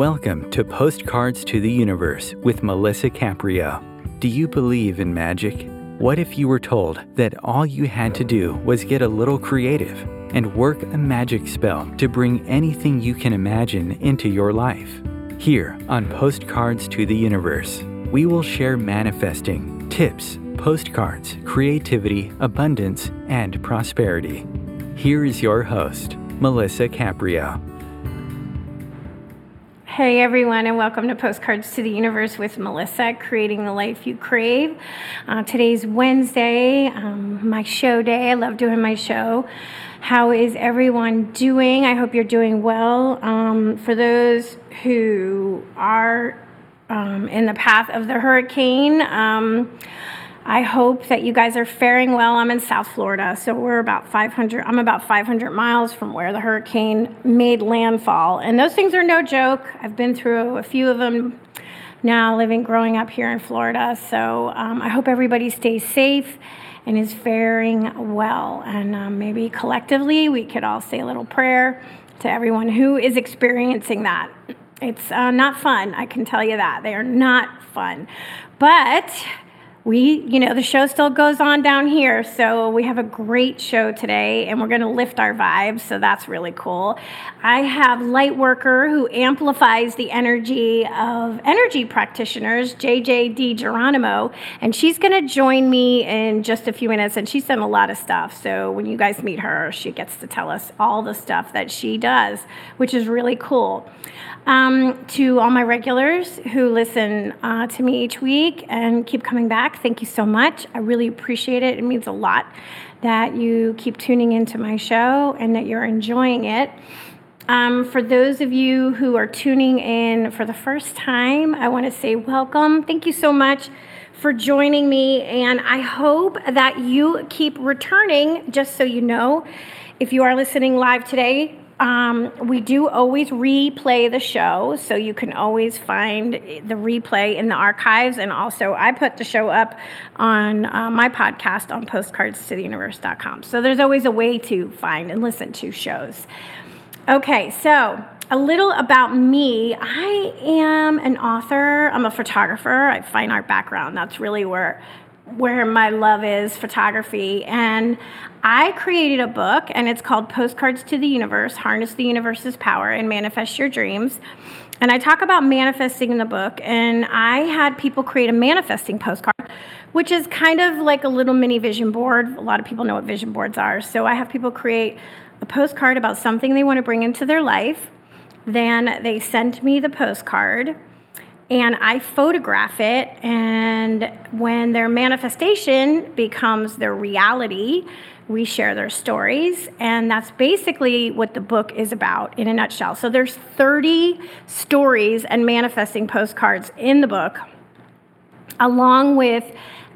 Welcome to Postcards to the Universe with Melissa Caprio. Do you believe in magic? What if you were told that all you had to do was get a little creative and work a magic spell to bring anything you can imagine into your life? Here on Postcards to the Universe, we will share manifesting, tips, postcards, creativity, abundance, and prosperity. Here is your host, Melissa Caprio. Hey everyone, and welcome to Postcards to the Universe with Melissa, creating the life you crave. Uh, today's Wednesday, um, my show day. I love doing my show. How is everyone doing? I hope you're doing well. Um, for those who are um, in the path of the hurricane, um, I hope that you guys are faring well. I'm in South Florida, so we're about 500. I'm about 500 miles from where the hurricane made landfall, and those things are no joke. I've been through a few of them now, living, growing up here in Florida. So um, I hope everybody stays safe and is faring well. And um, maybe collectively, we could all say a little prayer to everyone who is experiencing that. It's uh, not fun, I can tell you that. They are not fun, but we, you know, the show still goes on down here. So we have a great show today and we're going to lift our vibes. So that's really cool. I have Lightworker who amplifies the energy of energy practitioners, JJ DiGeronimo. And she's going to join me in just a few minutes. And she's done a lot of stuff. So when you guys meet her, she gets to tell us all the stuff that she does, which is really cool. Um, to all my regulars who listen uh, to me each week and keep coming back, thank you so much. I really appreciate it. It means a lot that you keep tuning into my show and that you're enjoying it. Um, for those of you who are tuning in for the first time, I want to say welcome. Thank you so much for joining me, and I hope that you keep returning. Just so you know, if you are listening live today, um, we do always replay the show, so you can always find the replay in the archives. And also, I put the show up on uh, my podcast on postcardstotheuniverse.com. So there's always a way to find and listen to shows. Okay, so a little about me. I am an author, I'm a photographer, I have fine art background. That's really where where my love is photography and I created a book and it's called Postcards to the Universe Harness the Universe's Power and Manifest Your Dreams. And I talk about manifesting in the book and I had people create a manifesting postcard which is kind of like a little mini vision board. A lot of people know what vision boards are. So I have people create a postcard about something they want to bring into their life. Then they send me the postcard and I photograph it. And when their manifestation becomes their reality, we share their stories. And that's basically what the book is about in a nutshell. So there's 30 stories and manifesting postcards in the book, along with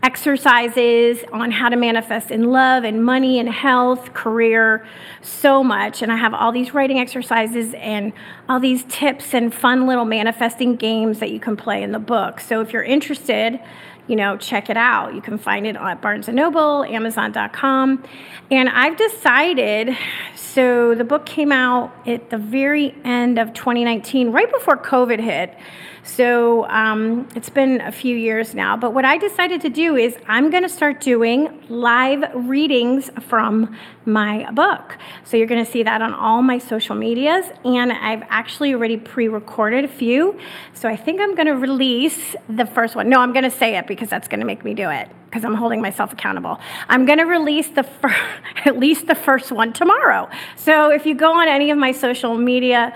exercises on how to manifest in love and money and health, career, so much. And I have all these writing exercises and all these tips and fun little manifesting games that you can play in the book. So if you're interested, you know, check it out. You can find it at Barnes & Noble, Amazon.com. And I've decided, so the book came out at the very end of 2019, right before COVID hit. So um, it's been a few years now. But what I decided to do is I'm going to start doing live readings from my book. So you're going to see that on all my social medias. And I've actually already pre recorded a few. So I think I'm going to release the first one. No, I'm going to say it because that's going to make me do it because I'm holding myself accountable. I'm going to release the fir- at least the first one tomorrow. So if you go on any of my social media,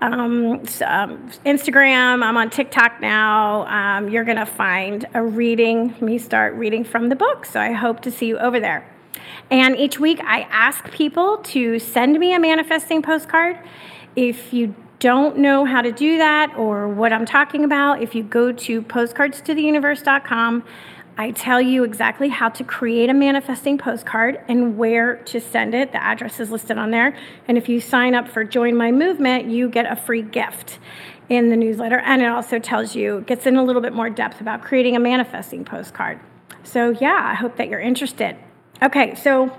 um, um, Instagram, I'm on TikTok now. Um, you're going to find a reading, me start reading from the book. So I hope to see you over there. And each week I ask people to send me a manifesting postcard. If you don't know how to do that or what I'm talking about, if you go to postcardstotheuniverse.com, I tell you exactly how to create a manifesting postcard and where to send it. The address is listed on there. And if you sign up for Join My Movement, you get a free gift in the newsletter. And it also tells you, gets in a little bit more depth about creating a manifesting postcard. So, yeah, I hope that you're interested. Okay, so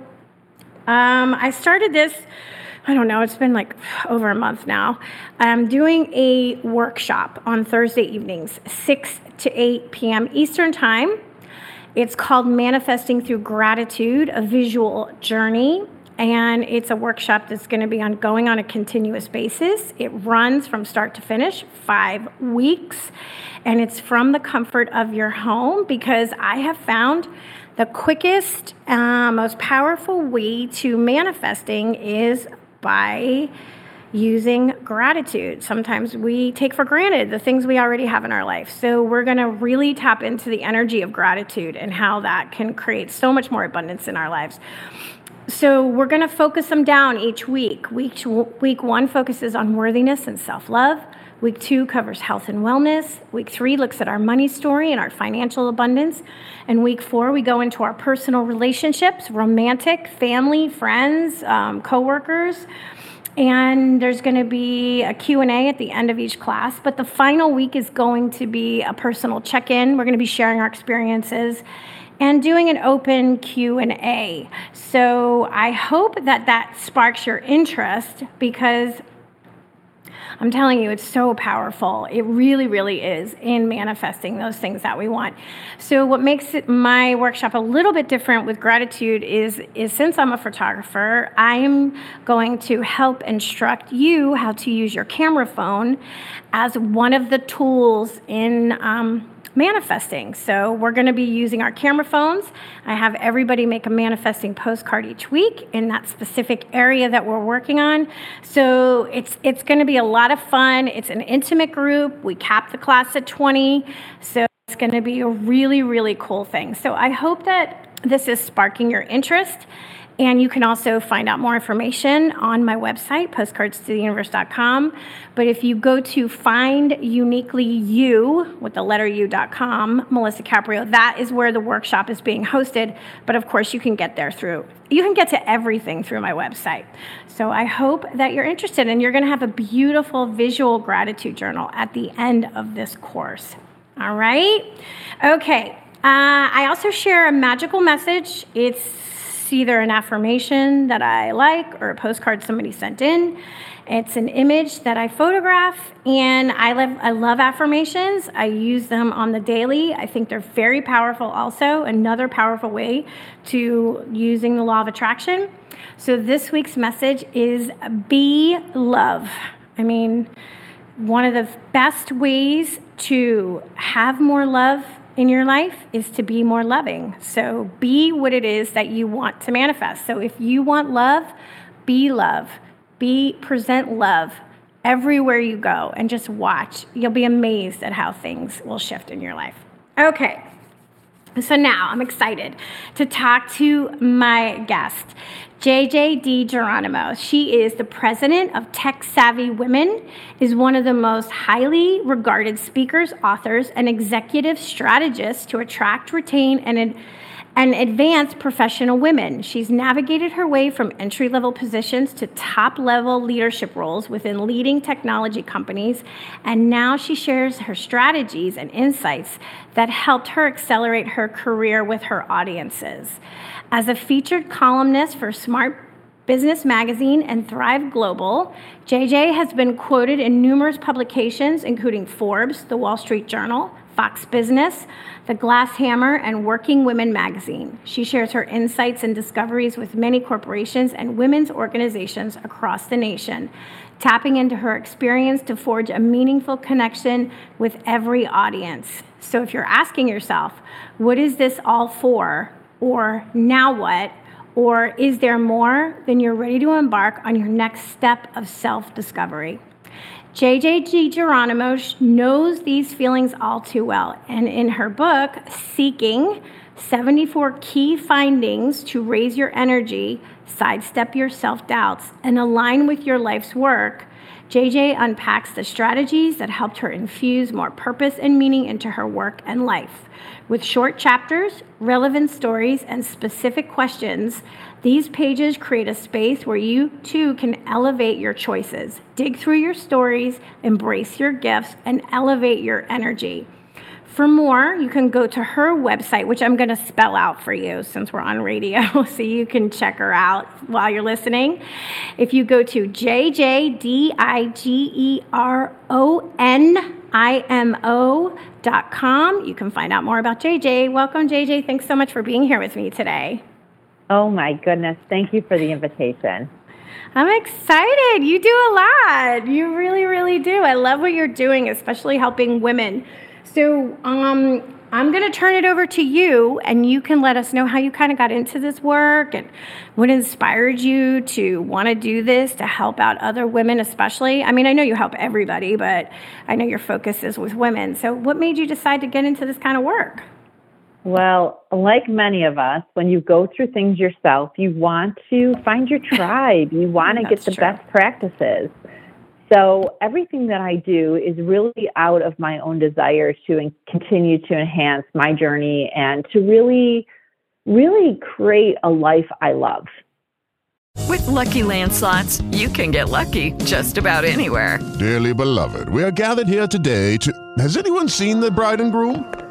um, I started this. I don't know, it's been like over a month now. I'm doing a workshop on Thursday evenings, 6 to 8 p.m. Eastern Time. It's called Manifesting Through Gratitude, a visual journey. And it's a workshop that's going to be on going on a continuous basis. It runs from start to finish, five weeks. And it's from the comfort of your home because I have found the quickest, uh, most powerful way to manifesting is by using gratitude. Sometimes we take for granted the things we already have in our life. So we're going to really tap into the energy of gratitude and how that can create so much more abundance in our lives. So we're going to focus them down each week. Week week 1 focuses on worthiness and self-love. Week two covers health and wellness. Week three looks at our money story and our financial abundance. And week four, we go into our personal relationships, romantic, family, friends, um, coworkers. And there's going to be a Q&A at the end of each class. But the final week is going to be a personal check-in. We're going to be sharing our experiences and doing an open q&a so i hope that that sparks your interest because I'm telling you, it's so powerful. It really, really is in manifesting those things that we want. So, what makes it, my workshop a little bit different with gratitude is, is since I'm a photographer, I'm going to help instruct you how to use your camera phone as one of the tools in. Um, manifesting. So we're going to be using our camera phones. I have everybody make a manifesting postcard each week in that specific area that we're working on. So it's it's going to be a lot of fun. It's an intimate group. We cap the class at 20. So it's going to be a really really cool thing. So I hope that this is sparking your interest and you can also find out more information on my website, postcardstotheuniverse.com. But if you go to find uniquely you with the letter u.com, Melissa Caprio, that is where the workshop is being hosted. But of course, you can get there through, you can get to everything through my website. So I hope that you're interested and you're going to have a beautiful visual gratitude journal at the end of this course. All right? Okay. Uh, I also share a magical message. It's either an affirmation that I like or a postcard somebody sent in. It's an image that I photograph, and I love, I love affirmations. I use them on the daily. I think they're very powerful, also. Another powerful way to using the law of attraction. So, this week's message is be love. I mean, one of the best ways to have more love in your life is to be more loving. So be what it is that you want to manifest. So if you want love, be love. Be present love everywhere you go and just watch. You'll be amazed at how things will shift in your life. Okay. So now I'm excited to talk to my guest, JJ Geronimo. She is the president of Tech Savvy Women, is one of the most highly regarded speakers, authors, and executive strategists to attract, retain, and and advanced professional women. She's navigated her way from entry level positions to top level leadership roles within leading technology companies, and now she shares her strategies and insights that helped her accelerate her career with her audiences. As a featured columnist for Smart Business Magazine and Thrive Global, JJ has been quoted in numerous publications, including Forbes, The Wall Street Journal, Fox Business, The Glass Hammer, and Working Women magazine. She shares her insights and discoveries with many corporations and women's organizations across the nation, tapping into her experience to forge a meaningful connection with every audience. So if you're asking yourself, what is this all for? Or now what? Or is there more? Then you're ready to embark on your next step of self discovery. JJ DiGeronimo knows these feelings all too well. And in her book, Seeking 74 Key Findings to Raise Your Energy, Sidestep Your Self Doubts, and Align with Your Life's Work, JJ unpacks the strategies that helped her infuse more purpose and meaning into her work and life. With short chapters, relevant stories, and specific questions, these pages create a space where you too can elevate your choices, dig through your stories, embrace your gifts, and elevate your energy. For more, you can go to her website, which I'm going to spell out for you since we're on radio, so you can check her out while you're listening. If you go to jjdigeronimo.com, you can find out more about JJ. Welcome, JJ. Thanks so much for being here with me today. Oh, my goodness. Thank you for the invitation. I'm excited. You do a lot. You really, really do. I love what you're doing, especially helping women so um, I'm going to turn it over to you, and you can let us know how you kind of got into this work and what inspired you to want to do this to help out other women, especially. I mean, I know you help everybody, but I know your focus is with women. So, what made you decide to get into this kind of work? Well, like many of us, when you go through things yourself, you want to find your tribe. You want to get the true. best practices. So everything that I do is really out of my own desire to continue to enhance my journey and to really, really create a life I love. With Lucky Land Slots, you can get lucky just about anywhere. Dearly beloved, we are gathered here today to. Has anyone seen the bride and groom?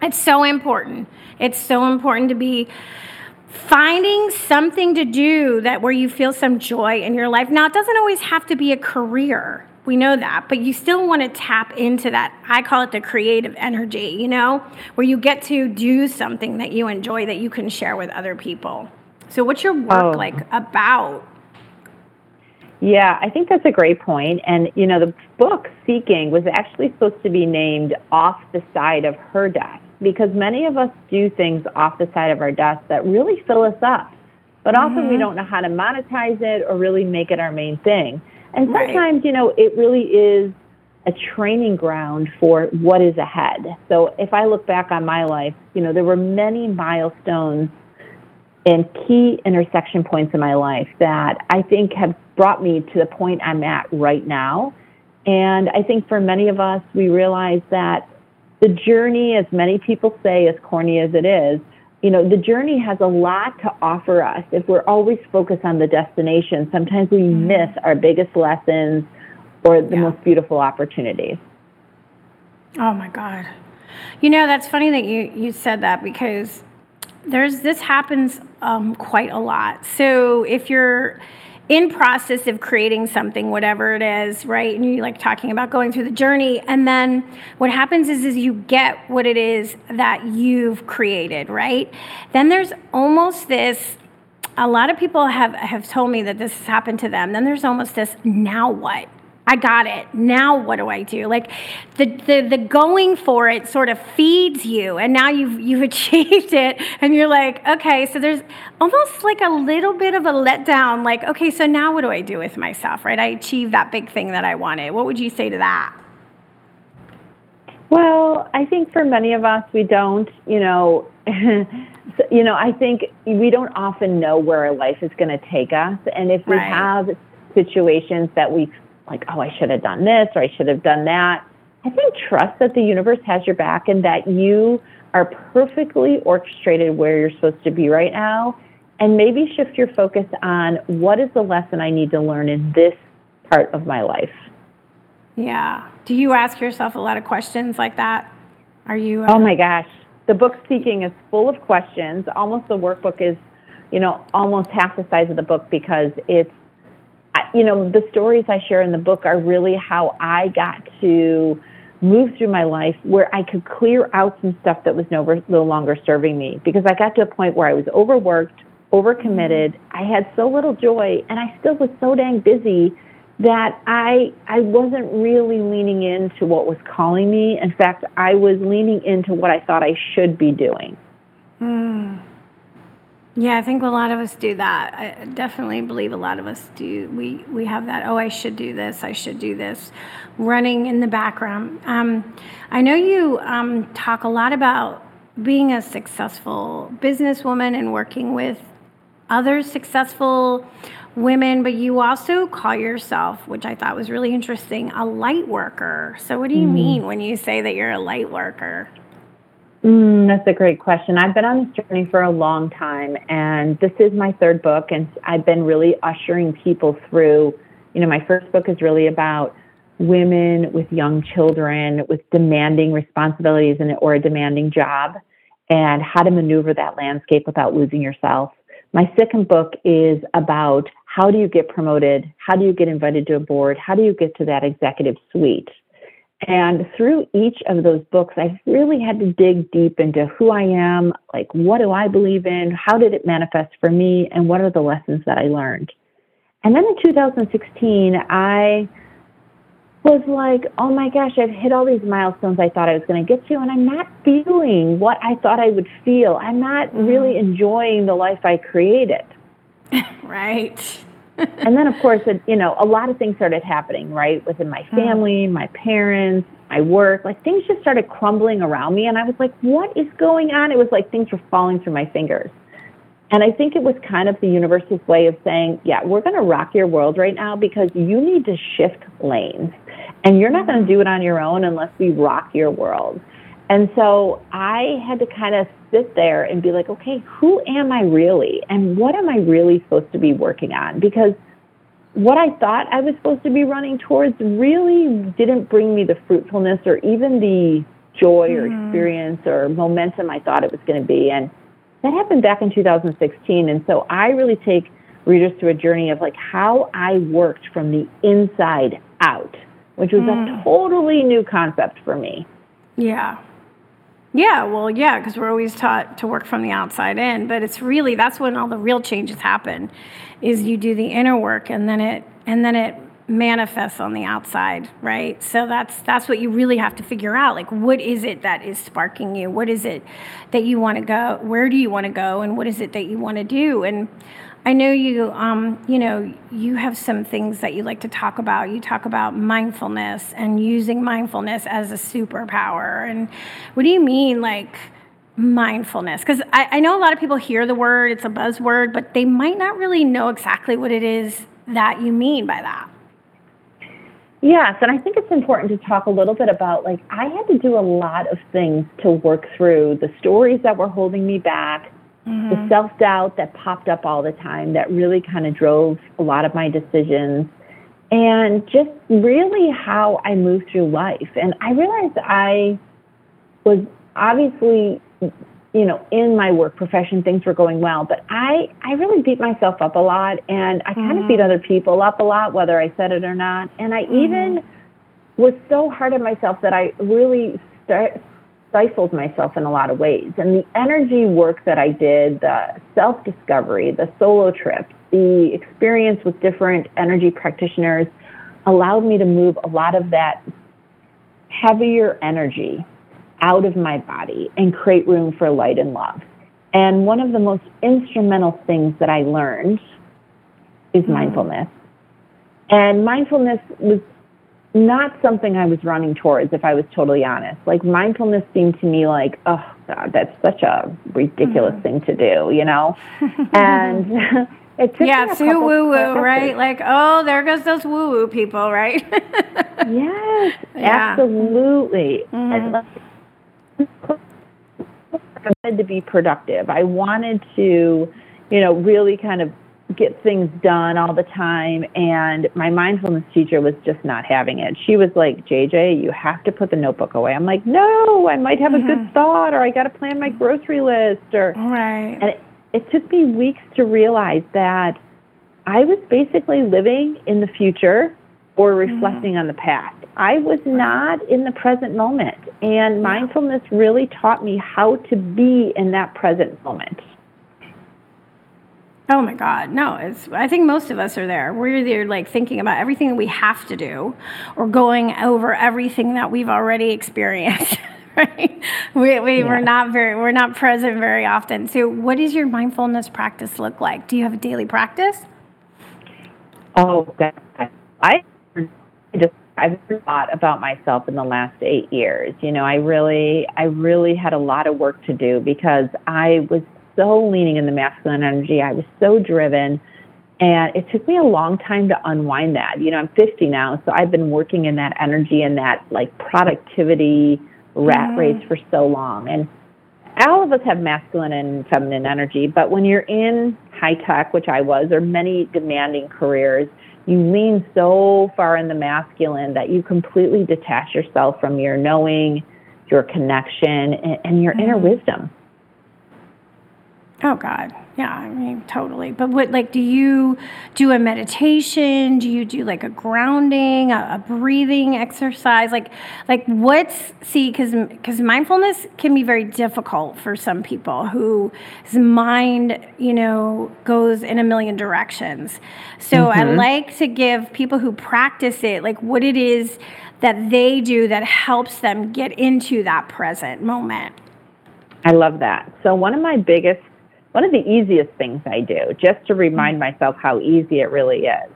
It's so important. It's so important to be finding something to do that where you feel some joy in your life. Now, it doesn't always have to be a career. We know that, but you still want to tap into that. I call it the creative energy, you know, where you get to do something that you enjoy that you can share with other people. So, what's your work oh. like about? Yeah, I think that's a great point. And, you know, the book Seeking was actually supposed to be named Off the Side of Her Desk because many of us do things off the side of our desk that really fill us up. But mm-hmm. often we mm-hmm. don't know how to monetize it or really make it our main thing. And sometimes, right. you know, it really is a training ground for what is ahead. So if I look back on my life, you know, there were many milestones and key intersection points in my life that I think have brought me to the point I'm at right now. And I think for many of us, we realize that the journey, as many people say, as corny as it is, you know, the journey has a lot to offer us. If we're always focused on the destination, sometimes we mm-hmm. miss our biggest lessons or the yeah. most beautiful opportunities. Oh my God. You know, that's funny that you, you said that because there's this happens um, quite a lot. So if you're in process of creating something whatever it is right? And you like talking about going through the journey. And then what happens is is you get what it is that you've created right? Then there's almost this a lot of people have have told me that this has happened to them. Then there's almost this now what I got it. Now what do I do? Like the, the the going for it sort of feeds you and now you've you've achieved it and you're like, okay, so there's almost like a little bit of a letdown like, okay, so now what do I do with myself, right? I achieved that big thing that I wanted. What would you say to that? Well, I think for many of us we don't, you know, you know, I think we don't often know where our life is going to take us and if we Right. have situations that we like, oh, I should have done this or I should have done that. I think trust that the universe has your back and that you are perfectly orchestrated where you're supposed to be right now. And maybe shift your focus on what is the lesson I need to learn in this part of my life. Yeah. Do you ask yourself a lot of questions like that? Are you uh, Oh my gosh. The book Seeking is full of questions. Almost the workbook is, you know, almost half the size of the book because it's, you know, the stories I share in the book are really how I got to move through my life where I could clear out some stuff that was no, no longer serving me because I got to a point where I was overworked, overcommitted. I had so little joy and I still was so dang busy that I I wasn't really leaning into what was calling me. In fact, I was leaning into what I thought I should be doing. Hmm. Yeah, I think a lot of us do that. I definitely believe a lot of us do. We we have that. Oh, I should do this. I should do this, running in the background. Um, I know you um, talk a lot about being a successful businesswoman and working with other successful women, but you also call yourself, which I thought was really interesting, a light worker. So, what do you Mm. mean when you say that you're a light worker? Mm, that's a great question. I've been on this journey for a long time, and this is my third book, and I've been really ushering people through. You know, my first book is really about women with young children with demanding responsibilities and or a demanding job, and how to maneuver that landscape without losing yourself. My second book is about how do you get promoted? How do you get invited to a board? How do you get to that executive suite? And through each of those books, I've really had to dig deep into who I am, like what do I believe in, how did it manifest for me, and what are the lessons that I learned. And then in 2016, I was like, oh my gosh, I've hit all these milestones I thought I was going to get to, and I'm not feeling what I thought I would feel. I'm not mm-hmm. really enjoying the life I created. Right. And then, of course, it, you know, a lot of things started happening, right, within my hmm. family, my parents, my work. Like things just started crumbling around me, and I was like, "What is going on?" It was like things were falling through my fingers. And I think it was kind of the universe's way of saying, "Yeah, we're going to rock your world right now because you need to shift lanes, and you're not going to hmm. do it on your own unless we rock your world." And so I had to kind of sit there and be like, okay, who am I really? And what am I really supposed to be working on? Because what I thought I was supposed to be running towards really didn't bring me the fruitfulness or even the joy or mm-hmm. experience or momentum I thought it was going to be. And that happened back in 2016. And so I really take readers through a journey of like how I worked from the inside out, which was a mm. totally new concept for me. Yeah. Yeah, well, yeah, because we're always taught to work from the outside in, but it's really that's when all the real changes happen. Is you do the inner work and then it and then it manifests on the outside, right? So that's that's what you really have to figure out. Like what is it that is sparking you? What is it that you want to go? Where do you want to go and what is it that you want to do? And I know you, um, you know, you have some things that you like to talk about. You talk about mindfulness and using mindfulness as a superpower. And what do you mean, like mindfulness? Because I, I know a lot of people hear the word, it's a buzzword, but they might not really know exactly what it is that you mean by that. Yes, and I think it's important to talk a little bit about like I had to do a lot of things to work through the stories that were holding me back, Mm-hmm. the self doubt that popped up all the time that really kind of drove a lot of my decisions, and just really how I moved through life. And I realized I was obviously, you know, in my work profession, things were going well, but I, I really beat myself up a lot and I kind of beat mm-hmm. other people up a lot, whether I said it or not. And I mm-hmm. even was so hard on myself that I really st- stifled myself in a lot of ways. And the energy work that I did, the self discovery, the solo trips, the experience with different energy practitioners, allowed me to move a lot of that heavier energy out of my body and create room for light and love. And one of the most instrumental things that I learned is mm. mindfulness. And mindfulness was not something I was running towards, if I was totally honest. Like mindfulness seemed to me like, oh God, that's such a ridiculous mm-hmm. thing to do, you know? and it took yeah, too woo woo, right? Like, oh, there goes those woo woo people, right? yes, yeah. absolutely. Mm-hmm. I wanted to be productive. I wanted to, you know, really kind of get things done all the time and my mindfulness teacher was just not having it. She was like, "JJ, you have to put the notebook away." I'm like, "No, I might have mm-hmm. a good mm-hmm. thought or I got to plan my grocery list or Right. And it, it took me weeks to realize that I was basically living in the future or mm-hmm. reflecting mm-hmm. on the past. I was not in the present moment. And mindfulness really taught me how to be in that present moment. Oh my God, no! It's. I think most of us are there. We're either like thinking about everything that we have to do, or going over everything that we've already experienced. right? We, we yeah. we're not very we're not present very often. So, what does your mindfulness practice look like? Do you have a daily practice? Oh, God. I just I've learned a lot about myself in the last eight years. You know, I really I really had a lot of work to do because I was so leaning in the masculine energy. I was so driven. And it took me a long time to unwind that. You know, I'm 50 now, so I've been working in that energy and that like productivity rat mm-hmm. race for so long. And all of us have masculine and feminine energy, but when you're in high tech, which I was, or many demanding careers, you lean so far in the masculine that you completely detach yourself from your knowing, your connection, and, and your mm-hmm. inner wisdom. Oh God. Yeah, I mean totally. But what like do you do a meditation? Do you do like a grounding, a, a breathing exercise? Like like what's see cuz cuz mindfulness can be very difficult for some people whose mind, you know, goes in a million directions. So mm-hmm. I like to give people who practice it like what it is that they do that helps them get into that present moment. I love that. So one of my biggest one of the easiest things I do, just to remind mm-hmm. myself how easy it really is,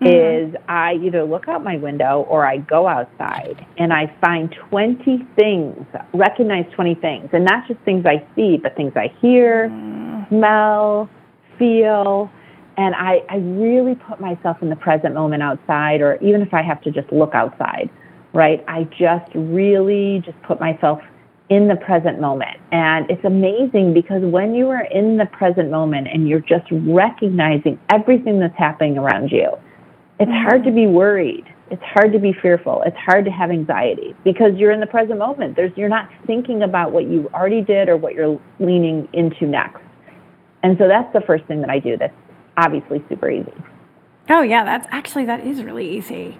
mm-hmm. is I either look out my window or I go outside and I find 20 things, recognize 20 things, and not just things I see, but things I hear, mm. smell, feel. And I, I really put myself in the present moment outside, or even if I have to just look outside, right? I just really just put myself in the present moment. And it's amazing because when you are in the present moment and you're just recognizing everything that's happening around you, it's hard to be worried. It's hard to be fearful. It's hard to have anxiety because you're in the present moment. There's, you're not thinking about what you already did or what you're leaning into next. And so that's the first thing that I do that's obviously super easy. Oh, yeah, that's actually, that is really easy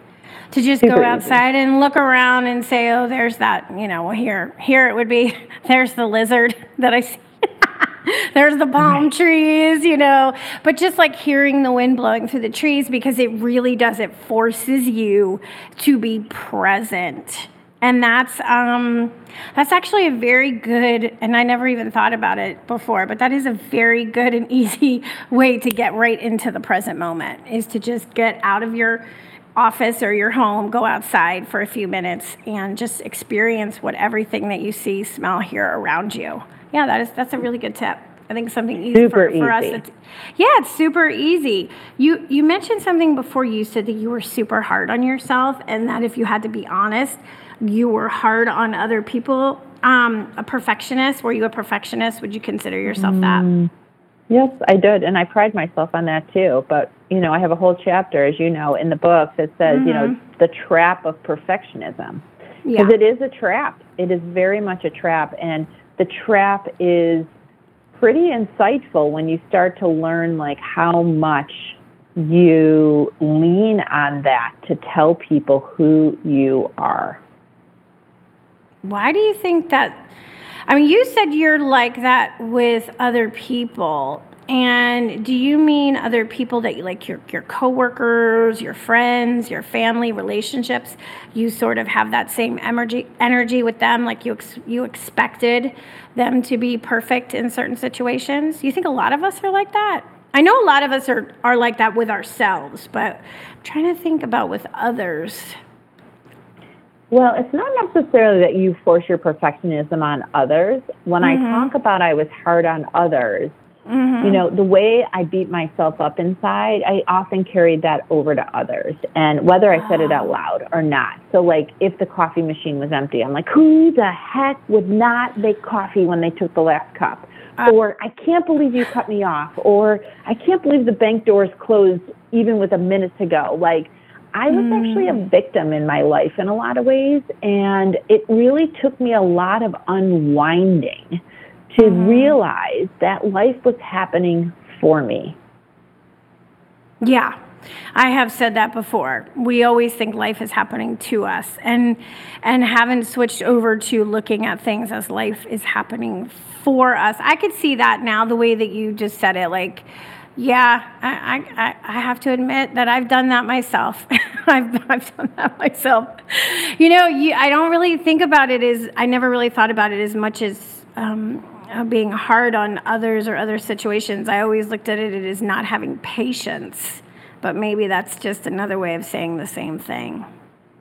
to just Super go outside easy. and look around and say, oh, there's that, you know, here, here it would be, there's the lizard that I see. there's the palm trees, you know, but just like hearing the wind blowing through the trees because it really does, it forces you to be present. And that's um, that's actually a very good, and I never even thought about it before, but that is a very good and easy way to get right into the present moment. Is to just get out of your office or your home, go outside for a few minutes and just experience what everything that you see, smell, hear around you. Yeah, that is that's a really good tip. I think something easy super for, for easy. us. yeah, it's super easy. You you mentioned something before. You said that you were super hard on yourself, and that if you had to be honest, you were hard on other people. Um, a perfectionist? Were you a perfectionist? Would you consider yourself mm. that? Yes, I did, and I pride myself on that too. But you know, I have a whole chapter, as you know, in the book that says, mm-hmm. you know, mm-hmm. the trap of perfectionism, because yeah. it is a trap. It is very much a trap, and the trap is pretty insightful when you start to learn like how much you lean on that to tell people who you are. Why do you think that I mean, you said you're like that with other people. And do you mean other people that you like your your coworkers, your friends, your family, relationships? You sort of have that same energy energy with them, like you ex- you expected them to be perfect in certain situations. You think a lot of us are like that? I know a lot of us are are like that with ourselves, but I'm trying to think about with others. Well, it's not necessarily that you force your perfectionism on others. When Mm-hmm. I talk about I was hard on others, Mhm. you know, the way I beat myself up inside, I often carried that over to others. And whether I said it out ah. loud or not. So, like, if the coffee machine was empty, I'm like, who the heck would not make coffee when they took the last cup? Ah. or, I can't believe you cut me off. Or, I can't believe the bank doors closed even with a minute to go. Like, I was actually a mm. victim in my life in a lot of ways, and it really took me a lot of unwinding to realize that life was happening for me. Yeah. I have said that before. We always think life is happening to us and and haven't switched over to looking at things as life is happening for us. I could see that now the way that you just said it like yeah, I, I, I have to admit that I've done that myself. I've, I've done that myself. You know, you, I don't really think about it as, I never really thought about it as much as um, uh, being hard on others or other situations. I always looked at it as not having patience. But maybe that's just another way of saying the same thing.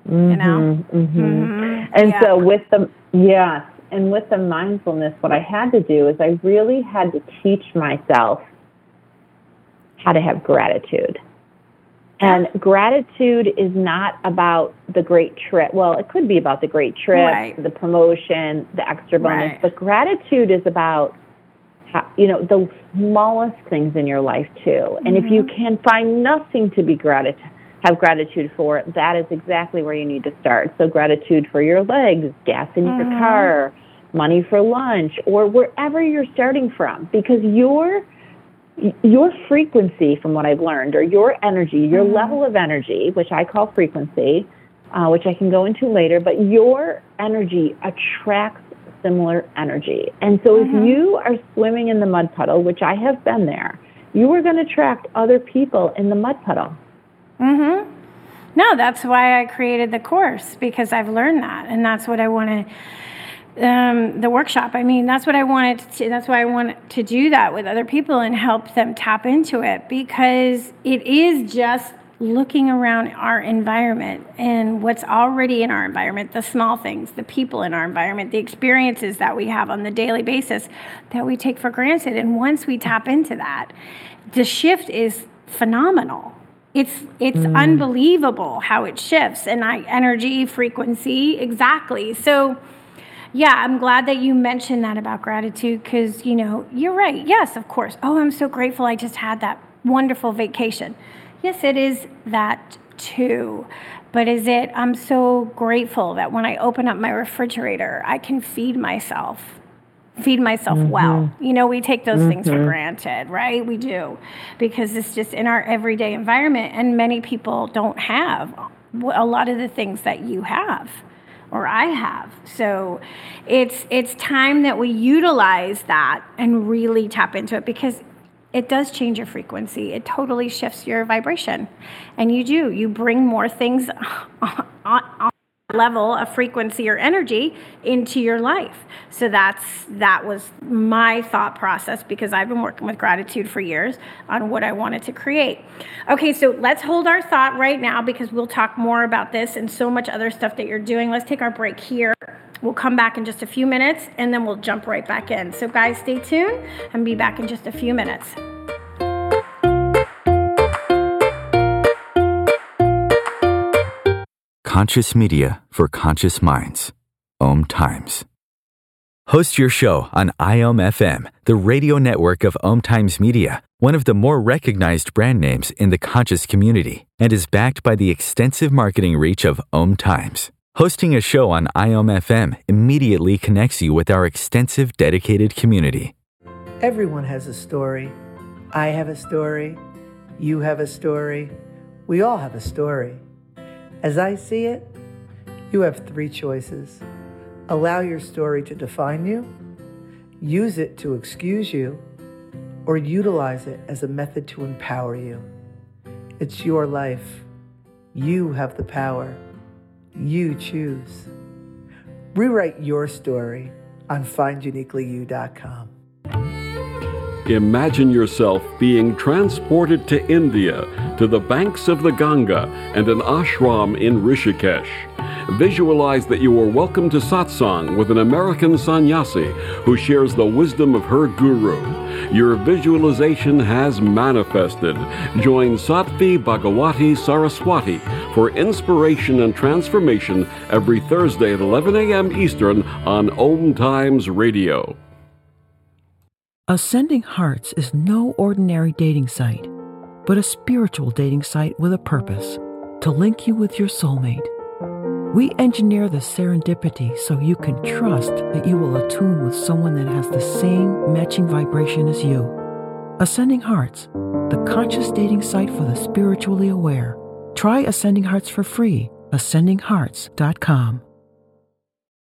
You know? Mhm, mhm. Mhm. And Yeah. so with the yes, and with the mindfulness, what I had to do is I really had to teach myself how to have gratitude. And gratitude is not about the great trip. Well, it could be about the great trip, Right. the promotion, the extra bonus, Right. but gratitude is about how, you know the smallest things in your life too. And if you Mm-hmm. can find nothing to be gratitude have gratitude for, that is exactly where you need to start. So gratitude for your legs, gas in your Mhm. car, money for lunch, or wherever you're starting from, because your your frequency, from what I've learned, or your energy, your Mhm. level of energy, which I call frequency, uh, which I can go into later, but your energy attracts similar energy. And so Mhm. if you are swimming in the mud puddle, which I have been there, you are going to attract other people in the mud puddle. Mm-hmm. No, that's why I created the course because I've learned that, and that's what I want to. Um, the workshop. I mean, that's what I wanted to. That's why I want to do that with other people and help them tap into it because it is just looking around our environment and what's already in our environment, the small things, the people in our environment, the experiences that we have on the daily basis that we take for granted. And once we tap into that, the shift is phenomenal. It's it's unbelievable how it shifts and I energy, frequency, exactly. So yeah, I'm glad that you mentioned that about gratitude because, you know, you're right. Yes, of course. Oh, I'm so grateful I just had that wonderful vacation. Yes, it is that too. But is it, I'm so grateful that when I open up my refrigerator, I can feed myself, feed myself well. You know, we take those things for Mhm. granted, right? We do because it's just in our everyday environment. And many people don't have a lot of the things that you have or I have. So it's it's time that we utilize that and really tap into it because it does change your frequency. It totally shifts your vibration. And you do. You bring more things on, on, on level of frequency or energy into your life. So that's that was my thought process because I've been working with gratitude for years on what I wanted to create. Okay, so let's hold our thought right now because we'll talk more about this and so much other stuff that you're doing. Let's take our break here. We'll come back in just a few minutes and then we'll jump right back in. So guys, stay tuned and be back in just a few minutes. Conscious media for conscious minds. Om Times. Host your show on IOM FM, the radio network of Om Times Media, one of the more recognized brand names in the conscious community, and is backed by the extensive marketing reach of Om Times. Hosting a show on IOM FM immediately connects you with our extensive dedicated community. Everyone has a story. I have a story. You have a story. We all have a story. As I see it, you have three choices. Allow your story to define you, use it to excuse you, or utilize it as a method to empower you. It's your life. You have the power. You choose. Rewrite your story on finduniquelyyou.com. Imagine yourself being transported to India, to the banks of the Ganga and an ashram in Rishikesh. Visualize that you are welcome to satsang with an American sannyasi who shares the wisdom of her guru. Your visualization has manifested. Join Sadhvi Bhagawati Saraswati for inspiration and transformation every Thursday at 11 a.m. Eastern on Om Times Radio. Ascending Hearts is no ordinary dating site, but a spiritual dating site with a purpose to link you with your soulmate. We engineer the serendipity so you can trust that you will attune with someone that has the same matching vibration as you. Ascending Hearts, the conscious dating site for the spiritually aware. Try Ascending Hearts for free. AscendingHearts.com.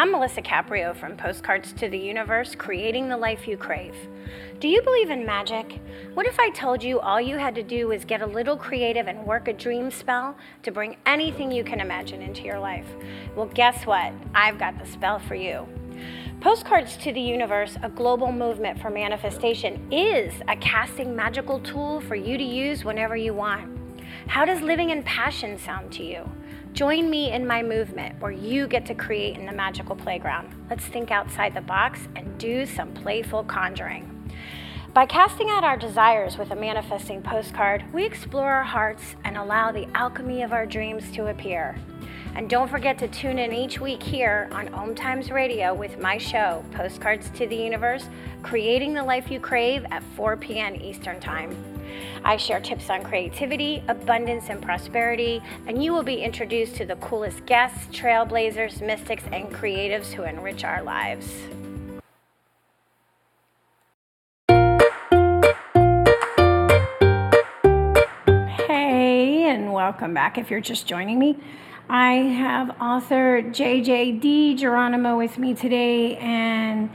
I'm Melissa Caprio from Postcards to the Universe, creating the life you crave. Do you believe in magic? What if I told you all you had to do was get a little creative and work a dream spell to bring anything you can imagine into your life? Well, guess what? I've got the spell for you. Postcards to the Universe, a global movement for manifestation, is a casting magical tool for you to use whenever you want. How does living in passion sound to you? Join me in my movement where you get to create in the magical playground. Let's think outside the box and do some playful conjuring. By casting out our desires with a manifesting postcard, we explore our hearts and allow the alchemy of our dreams to appear. And don't forget to tune in each week here on Om Times Radio with my show, Postcards to the Universe, creating the life you crave at 4 p.m. Eastern Time. I share tips on creativity, abundance, and prosperity, and you will be introduced to the coolest guests, trailblazers, mystics, and creatives who enrich our lives. Hey, and welcome back if you're just joining me. I have author JJ DiGeronimo with me today, and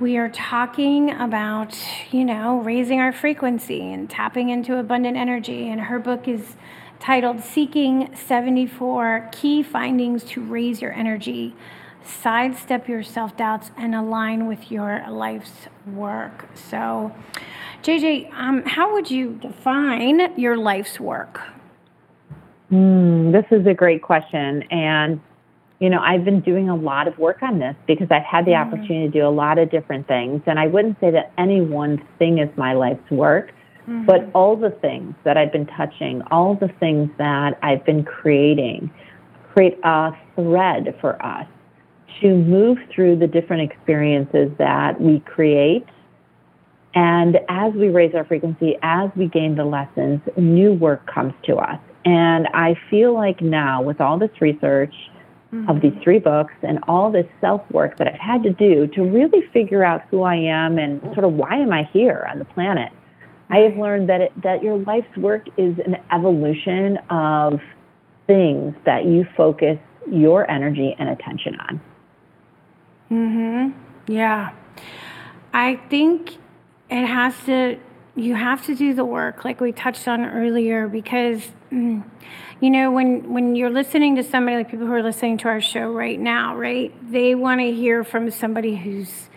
we are talking about, you know, raising our frequency and tapping into abundant energy. And her book is titled Seeking 74 Key Findings to Raise Your Energy, Sidestep Your Self Doubts, and Align with Your Life's Work. So, JJ, um, how would you define your life's work? Mm, this is a great question. And, you know, I've been doing a lot of work on this because I've had the Mm-hmm. opportunity to do a lot of different things. And I wouldn't say that any one thing is my life's work, Mm-hmm. but all the things that I've been touching, all the things that I've been creating, create a thread for us to move through the different experiences that we create. And as we raise our frequency, as we gain the lessons, new work comes to us. And I feel like now, with all this research of these three books and all this self work that I've had to do to really figure out who I am and sort of why am I here on the planet, I have learned that it, that your life's work is an evolution of things that you focus your energy and attention on. Mhm. Yeah. I think it has to you have to do the work like we touched on earlier because mm, you know when when you're listening to somebody like people who are listening to our show right now, right? They want to hear from somebody who's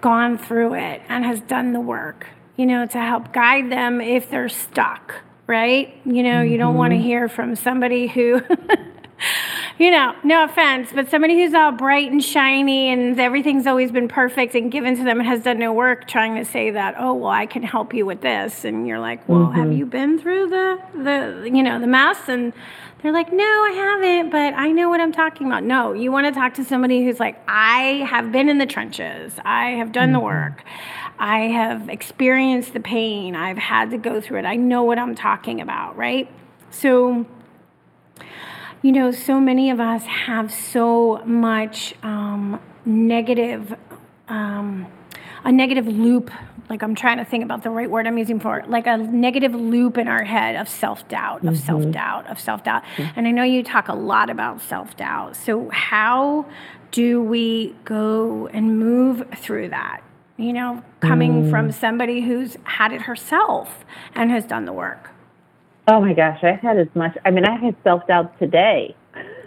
gone through it and has done the work, you know, to help guide them if they're stuck, right? You know, you don't want to Mhm. hear from somebody who you know, no offense, but somebody who's all bright and shiny and everything's always been perfect and given to them and has done no work trying to say that, oh, well, I can help you with this. And you're like, well, have Mhm. you been through the, the, you know, the mess? And they're like, no, I haven't, but I know what I'm talking about. No, you want to talk to somebody who's like, I have been in the trenches. I have done the work. I have experienced the pain. I've had to go through it. I know what I'm talking about, right? So, you know, so many of us have so much um, negative, um, a negative loop. Like I'm trying to think about the right word I'm using for it. Like a negative loop in our head of self doubt, of Mhm. self doubt, of self doubt. And I know you talk a lot about self doubt. So how do we go and move through that? You know, coming Mm. from somebody who's had it herself and has done the work. Oh my gosh, I've had as much. I mean, I had self doubt today.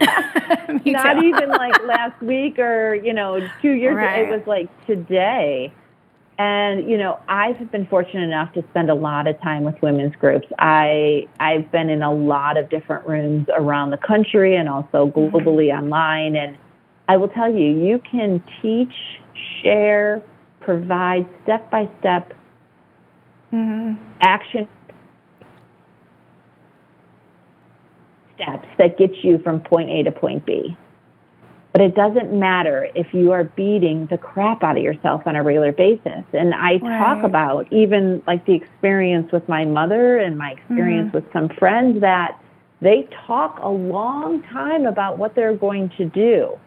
Not even like last week or you know two years. ago. It was like today. And you know, I've been fortunate enough to spend a lot of time with women's groups. I I've been in a lot of different rooms around the country and also globally online. And I will tell you, you can teach, share, provide step by step mm-hmm. action steps that get you from point A to point B. But it doesn't matter if you are beating the crap out of yourself on a regular basis. And I talk about even like the experience with my mother and my experience Mhm. with some friends that they talk a long time about what they're going to do,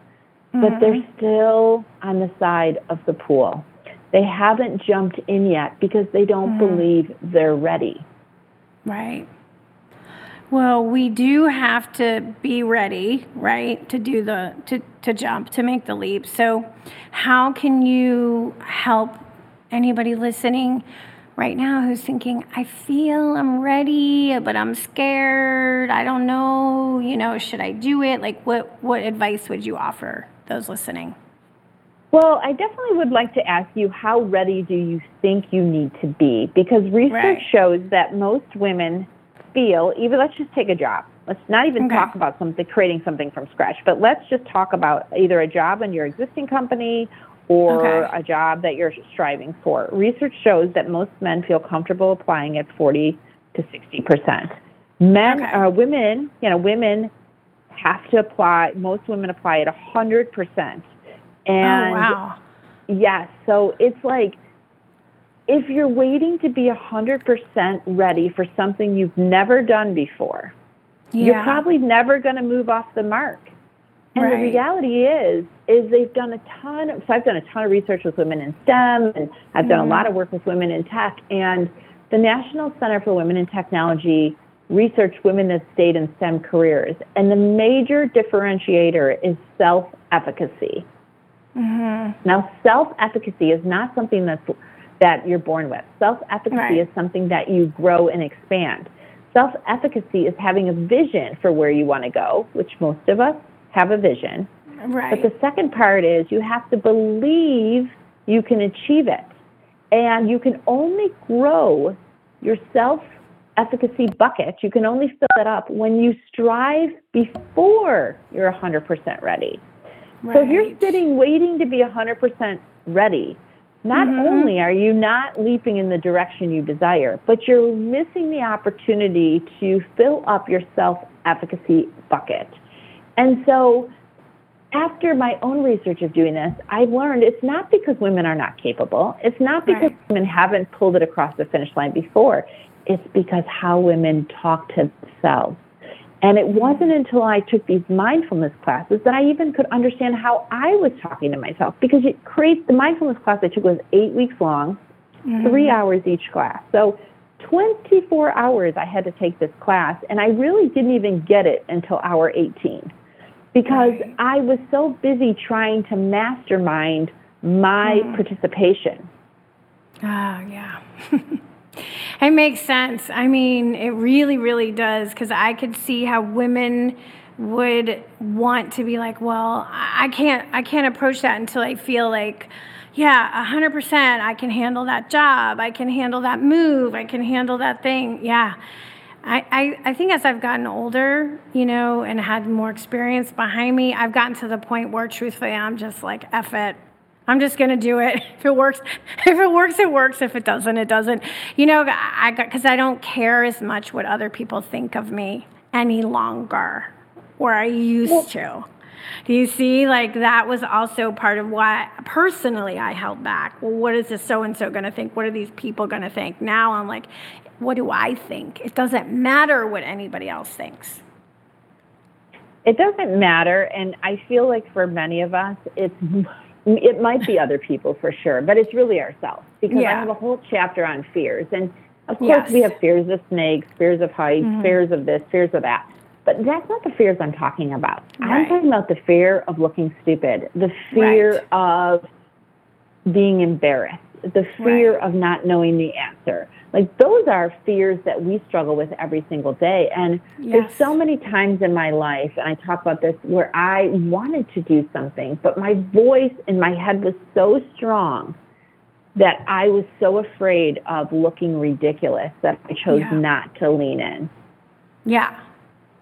but they're still on the side of the pool. They haven't jumped in yet because they don't Mhm. believe they're ready. Right. Well, we do have to be ready, right, to do the to to jump, to make the leap. So, how can you help anybody listening right now who's thinking, "I feel I'm ready, but I'm scared. I don't know, you know, should I do it?" Like what what advice would you offer those listening? Well, I definitely would like to ask you how ready do you think you need to be? Because research Right. shows that most women feel, even let's just take a job. Let's not even Okay. talk about something creating something from scratch, but let's just talk about either a job in your existing company or Okay. a job that you're striving for. Research shows that most men feel comfortable applying at 40 to 60%. Men, uh, women, you know, women have to apply, most women apply at 100%. And oh, wow. Yes. So it's like if you're waiting to be 100% ready for something you've never done before, you're probably never going to move off the mark. And the reality is, is they've done a ton. Of, so I've done a ton of research with women in STEM, and I've done Mhm. a lot of work with women in tech. And the National Center for Women in Technology researched women that stayed in STEM careers, and the major differentiator is self-efficacy. Mhm. Now, self-efficacy is not something that's that you're born with. Self-efficacy Right. is something that you grow and expand. Self-efficacy is having a vision for where you want to go, which most of us have a vision. Right. But the second part is you have to believe you can achieve it. And you can only grow your self efficacy bucket, you can only fill it up when you strive before you're 100% ready. So if you're sitting waiting to be 100% ready, not Mhm. only are you not leaping in the direction you desire, but you're missing the opportunity to fill up your self efficacy bucket. And so after my own research of doing this, I've learned it's not because women are not capable. It's not because Right. women haven't pulled it across the finish line before. It's because how women talk to themselves. And it wasn't until I took these mindfulness classes that I even could understand how I was talking to myself because it creates the mindfulness class I took was eight weeks long, mm-hmm. three hours each class. So 24 hours I had to take this class, and I really didn't even get it until hour 18 because I was so busy trying to mastermind my mm-hmm. participation. Oh, yeah. it makes sense. I mean, it really, really does because I could see how women would want to be like, well, I can't, I can't approach that until I feel like, yeah, hundred percent, I can handle that job, I can handle that move, I can handle that thing. Yeah, I, I, I think as I've gotten older, you know, and had more experience behind me, I've gotten to the point where truthfully I'm just like, F it. I'm just gonna do it. If it works, if it works, it works. If it doesn't, it doesn't. You know, I got because I don't care as much what other people think of me any longer, where I used to. Do you see? Like that was also part of why personally I held back. Well, what is this so and so going to think? What are these people going to think? Now I'm like, what do I think? It doesn't matter what anybody else thinks. It doesn't matter, and I feel like for many of us, it's it might be other people for sure, but it's really ourselves because yeah. I have a whole chapter on fears, and of course yes. we have fears of snakes, fears of heights, mm-hmm. fears of this, fears of that. But that's not the fears I'm talking about. Right. I'm talking about the fear of looking stupid, the fear right. of being embarrassed, the fear right. of not knowing the answer. Like those are fears that we struggle with every single day. And yes. there's so many times in my life, and I talk about this, where I wanted to do something, but my voice in my head was so strong that I was so afraid of looking ridiculous that I chose yeah. not to lean in. Yeah.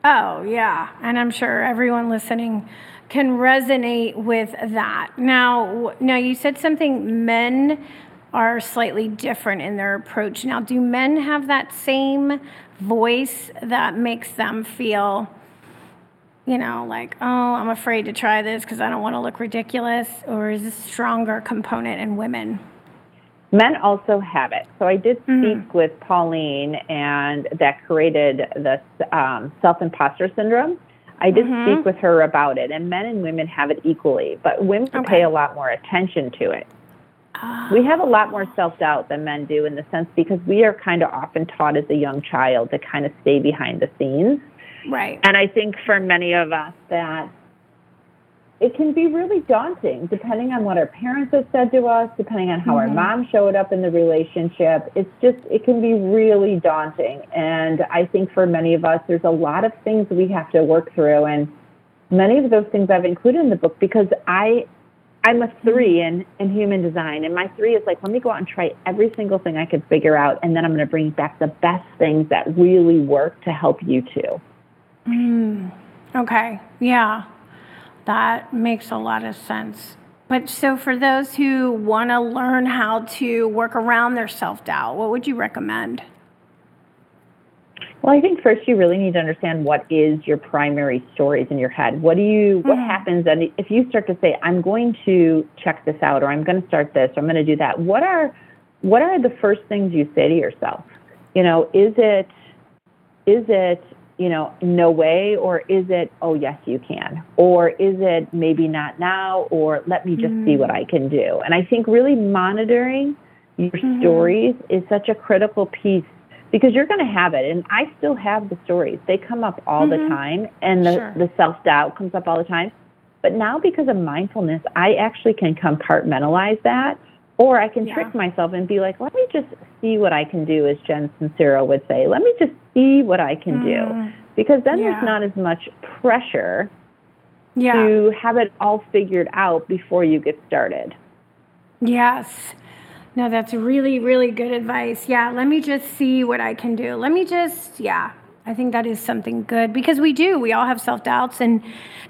Oh, yeah. And I'm sure everyone listening can resonate with that. Now, now you said something men are slightly different in their approach. Now, do men have that same voice that makes them feel you know, like, oh, I'm afraid to try this because I don't want to look ridiculous? Or is this stronger component in women? Men also have it. So I did mm-hmm. speak mm-hmm. with Pauline, and that created this um, self imposter syndrome. I did mm-hmm. speak with her about it, and men and women have it equally, but women okay. pay a lot more attention to it. Oh. We have a lot more self doubt than men do in the sense because we are kind of often taught as a young child to kind of stay behind the scenes. Right. And I think for many of us that it can be really daunting depending on what our parents have said to us, depending on how mm-hmm. our mom showed up in the relationship. It's just, it can be really daunting. And I think for many of us, there's a lot of things we have to work through. And many of those things I've included in the book because I, I'm a three in, in human design. And my three is like, let me go out and try every single thing I could figure out. And then I'm going to bring back the best things that really work to help you too. Mm, okay. Yeah. That makes a lot of sense. But so, for those who want to learn how to work around their self doubt, what would you recommend? Well, I think first you really need to understand what is your primary stories in your head. What do you, what mm-hmm. happens, and if you start to say, "I'm going to check this out," or "I'm going to start this," or "I'm going to do that," what are, what are the first things you say to yourself? You know, is it, is it you know, no way? Or is it, oh, yes, you can? Or is it maybe not now? Or let me just mm-hmm. see what mm. I can do? And I think really monitoring your mm-hmm. stories is such a critical piece because you're going to have it. And I still have the stories, they come up all mm-hmm. the time, and the, sure. the self doubt comes up all the time. But now, because of mindfulness, I actually can compartmentalize that or I can yeah. trick myself and be like, let me just see what I can do, as Jen Sincero would say. Let me just see what I can mm. do. Because then yeah. there's not as much pressure yeah. to have it all figured out before you get started. Yes. No, that's really, really good advice. Yeah, let me just see what I can do. Let me just, yeah, I think that is something good because we do. We all have self doubts. And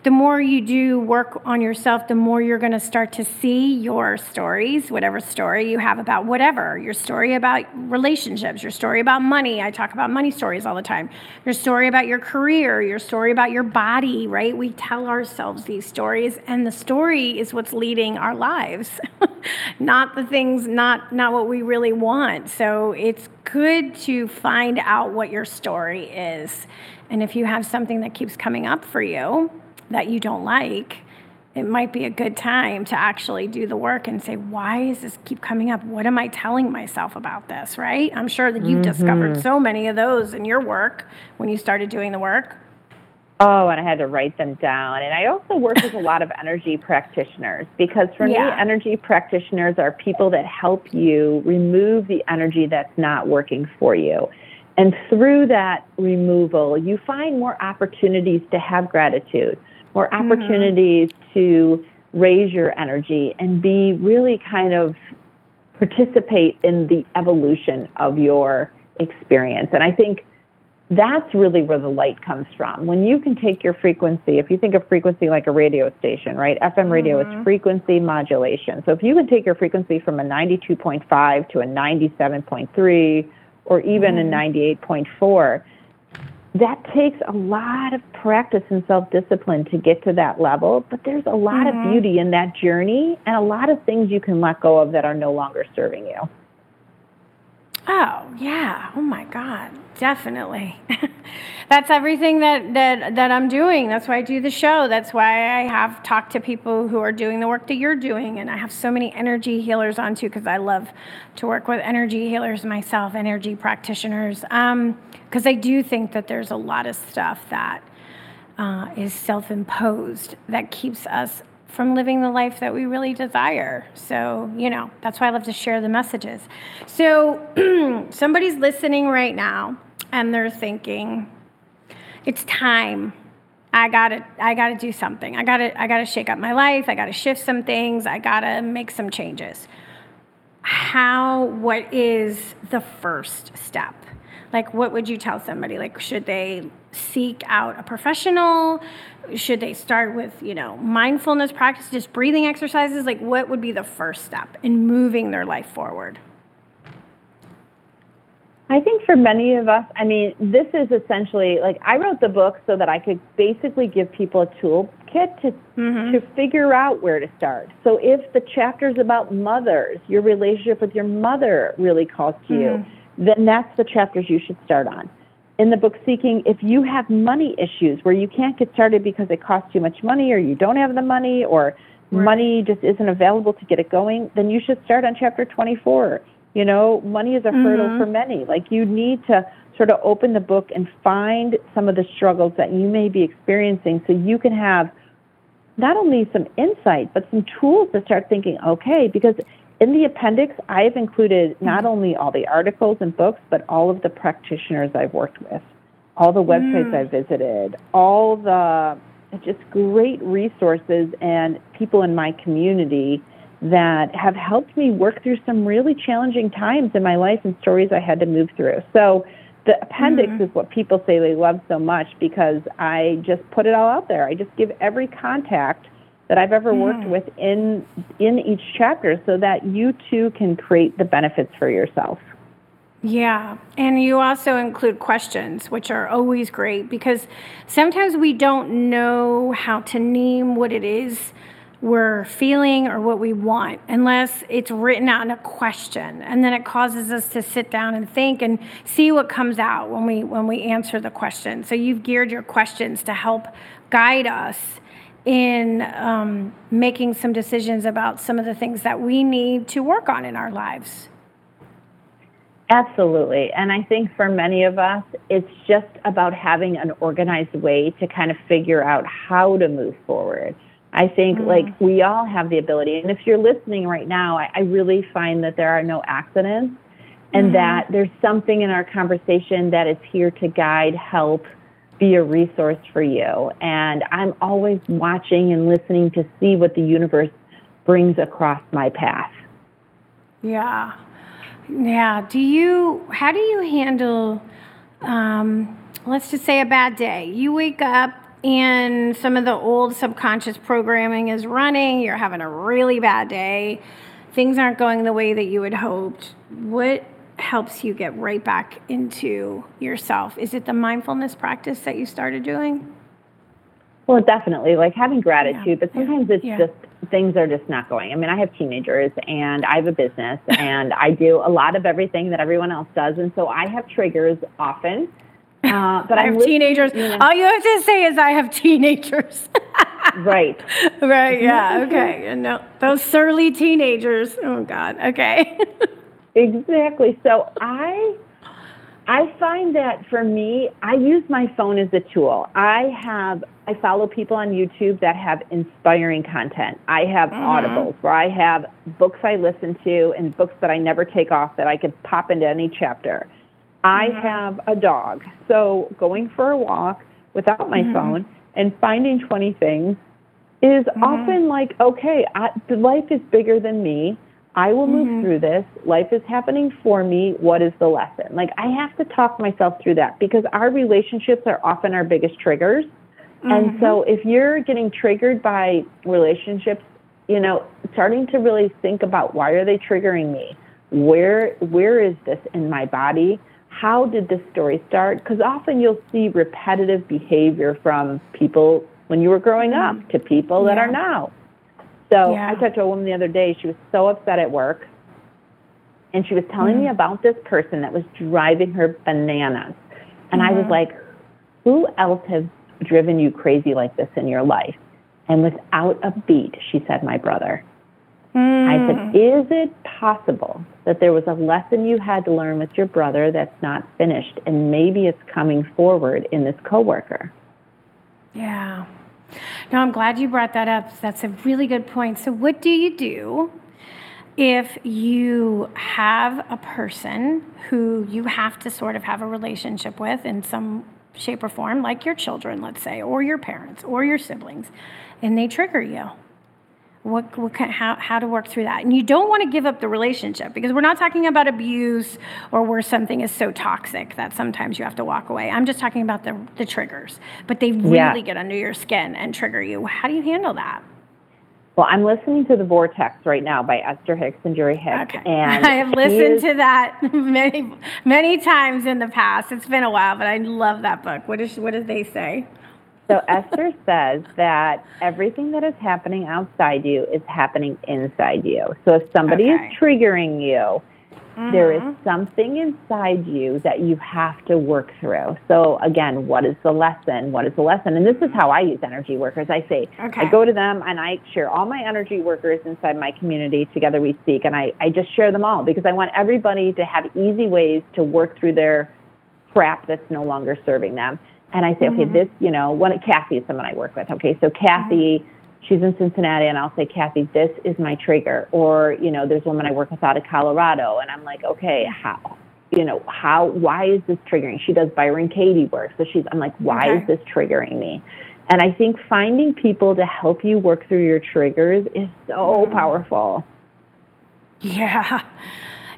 the more you do work on yourself, the more you're going to start to see your stories, whatever story you have about whatever your story about relationships, your story about money. I talk about money stories all the time. Your story about your career, your story about your body, right? We tell ourselves these stories, and the story is what's leading our lives, not the things, not, not what we really want. So it's good to find out what your story is. And if you have something that keeps coming up for you that you don't like, it might be a good time to actually do the work and say, why does this keep coming up? What am I telling myself about this, right? I'm sure that you've mm-hmm. discovered so many of those in your work when you started doing the work. Oh, and I had to write them down. And I also work with a lot of energy practitioners because for yeah. me, energy practitioners are people that help you remove the energy that's not working for you. And through that removal, you find more opportunities to have gratitude, more mm-hmm. opportunities mm-hmm. to raise your energy and be really kind of participate in the evolution of your experience. And I think that's really where the light comes from. When you can take your frequency, if you think of frequency like a radio station, right? FM radio Mhm. is frequency modulation. So if you can take your frequency from a 92.5 to a 97.3 or even Mhm. a 98.4, that takes a lot of practice and self discipline to get to that level. But there's a lot Mhm. of beauty in that journey and a lot of things you can let go of that are no longer serving you. Oh, yeah. Oh my God. Definitely. That's everything that, that that I'm doing. That's why I do the show. That's why I have talked to people who are doing the work that you're doing and I have so many energy healers on too because I love to work with energy healers myself, energy practitioners. Um because I do think that there's a lot of stuff that uh, is self-imposed that keeps us from living the life that we really desire. So, you know, that's why I love to share the messages. So, somebody's listening right now and they're thinking, it's time. I got to I got to do something. I got to I got to shake up my life. I got to shift some things. I got to make some changes. How what is the first step? Like what would you tell somebody? Like should they seek out a professional? Should they start with, you know, mindfulness practice, just breathing exercises? Like what would be the first step in moving their life forward? I think for many of us, I mean, this is essentially like I wrote the book so that I could basically give people a toolkit to mm-hmm. to figure out where to start. So if the chapter's about mothers, your relationship with your mother really calls to you, mm-hmm. then that's the chapters you should start on. In the book Seeking, if you have money issues where you can't get started because it costs too much money or you don't have the money or money just isn't available to get it going, then you should start on chapter 24. You know, money is a hurdle Mhm. for many. Like you need to sort of open the book and find some of the struggles that you may be experiencing so you can have not only some insight, but some tools to start thinking, okay, because in the appendix, I've included not only all the articles and books, but all of the practitioners I've worked with, all the websites Mm. I've visited, all the just great resources and people in my community that have helped me work through some really challenging times in my life and stories I had to move through. So the appendix Mhm. is what people say they love so much because I just put it all out there. I just give every contact that I've ever worked Mm. with in in each chapter so that you too can create the benefits for yourself. Yeah. And you also include questions, which are always great because sometimes we don't know how to name what it is we're feeling or what we want unless it's written out in a question. And then it causes us to sit down and think and see what comes out when we when we answer the question. So you've geared your questions to help guide us in um, making some decisions about some of the things that we need to work on in our lives. Absolutely. And I think for many of us, it's just about having an organized way to kind of figure out how to move forward. I think Mm. like we all have the ability. And if you're listening right now, I, I really find that there are no accidents and Mhm. that there's something in our conversation that is here to guide, help, be a resource for you. And I'm always watching and listening to see what the universe brings across my path. Yeah. Yeah. Do you, how do you handle, um, let's just say a bad day? You wake up and some of the old subconscious programming is running, you're having a really bad day, things aren't going the way that you had hoped. What helps you get right back into yourself? Is it the mindfulness practice that you started doing? Well, definitely, like having gratitude, but sometimes it's yeah. just things are just not going. I mean, I have teenagers and I have a business and I do a lot of everything that everyone else does. And so I have triggers often. Uh, but I have teenagers. you know- All you have to say is I have teenagers. right. Right, yeah, okay. And no, those surly teenagers. Oh God. Okay. Exactly. So I I find that for me, I use my phone as a tool. I have I follow people on YouTube that have inspiring content. I have Mhm. audibles where I have books I listen to and books that I never take off that I could pop into any chapter. I Mhm. have a dog. So going for a walk without my Mhm. phone and finding 20 things is Mhm. often like, okay, I, life is bigger than me. I will move mm-hmm. through this. Life is happening for me. What is the lesson? Like, I have to talk myself through that because our relationships are often our biggest triggers. Mm-hmm. And so, if you're getting triggered by relationships, you know, starting to really think about why are they triggering me? Where where is this in my body? How did this story start? Because often you'll see repetitive behavior from people when you were growing up mm-hmm. to people yeah. that are now. So yeah. I talked to a woman the other day. She was so upset at work. And she was telling mm-hmm. me about this person that was driving her bananas. And mm-hmm. I was mm-hmm. like, who else has driven you crazy like this in your life? And without a beat, she said, my brother. Mm. I said, mm. is it possible that there was a lesson you had to learn with your brother that's not finished and maybe it's coming forward in this coworker? Yeah. No, I'm glad you brought that up. That's a really good point. So, what do you do if you have a person who you have to sort of have a relationship with in some shape or form, like your children, let's say, or your parents, or your siblings, and they trigger you? What, what kind, how, how to work through that. And you don't want to give up the relationship because we're not talking about abuse or where something is so toxic that sometimes you have to walk away. I'm just talking about the, the triggers, but they really yeah. get under your skin and trigger you. How do you handle that? Well, I'm listening to The Vortex right now by Esther Hicks and Jerry Hicks. Okay. And I have listened is, to that many, many times in the past. It's been a while, but I love that book. What, is, what did they say? So Esther says that everything that is happening outside you is happening inside you. So if somebody okay. is triggering you, mm-hmm. there is mm-hmm. something inside you that you have to work through. So again, what is the lesson? What is the lesson? And this is how I use energy workers. I say, okay. I go to them and I share all my energy workers inside my community. Together we speak, and I, I just share them all because I want everybody to have easy ways to work through their crap that's no longer serving them. And I say, mm-hmm. okay, this, you know, one Kathy is someone I work with. Okay, so Kathy, mm-hmm. she's in Cincinnati, and I'll say, Kathy, this is my trigger. Or, you know, there's a woman I work with out of Colorado, and I'm like, okay, how, you know, how, why is this triggering? She does Byron Katie work, so she's, I'm like, why okay. is this triggering me? And I think finding people to help you work through your triggers is so mm-hmm. powerful. Yeah.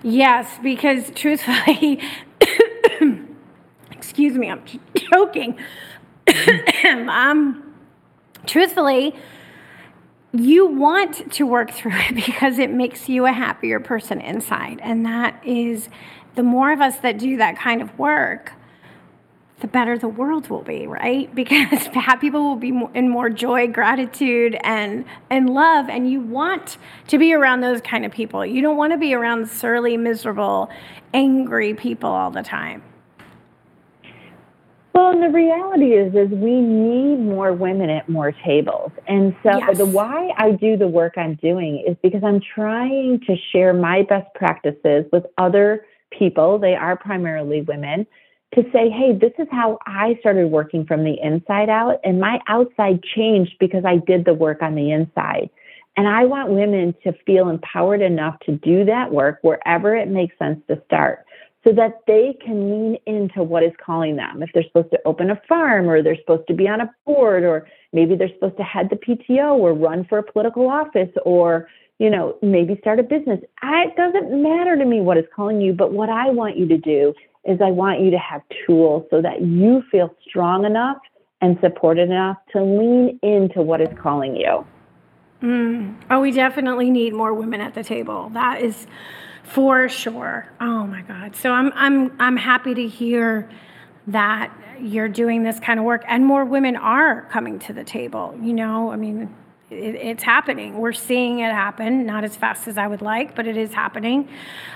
Yes, because truthfully, excuse me, I'm joking. um, truthfully, you want to work through it because it makes you a happier person inside. And that is the more of us that do that kind of work, the better the world will be, right? Because people will be in more joy, gratitude, and and love. And you want to be around those kind of people. You don't want to be around surly, miserable, angry people all the time. Well, and the reality is, is we need more women at more tables. And so yes. the why I do the work I'm doing is because I'm trying to share my best practices with other people. They are primarily women to say, hey, this is how I started working from the inside out. And my outside changed because I did the work on the inside. And I want women to feel empowered enough to do that work wherever it makes sense to start so that they can lean into what is calling them. If they're supposed to open a farm or they're supposed to be on a board or maybe they're supposed to head the PTO or run for a political office or you know, maybe start a business. It doesn't matter to me what is calling you, but what I want you to do is I want you to have tools so that you feel strong enough and supported enough to lean into what is calling you. Mm. Oh, we definitely need more women at the table. That is for sure. Oh my God. So I'm I'm I'm happy to hear that you're doing this kind of work and more women are coming to the table. You know, I mean, it, it's happening. We're seeing it happen, not as fast as I would like, but it is happening.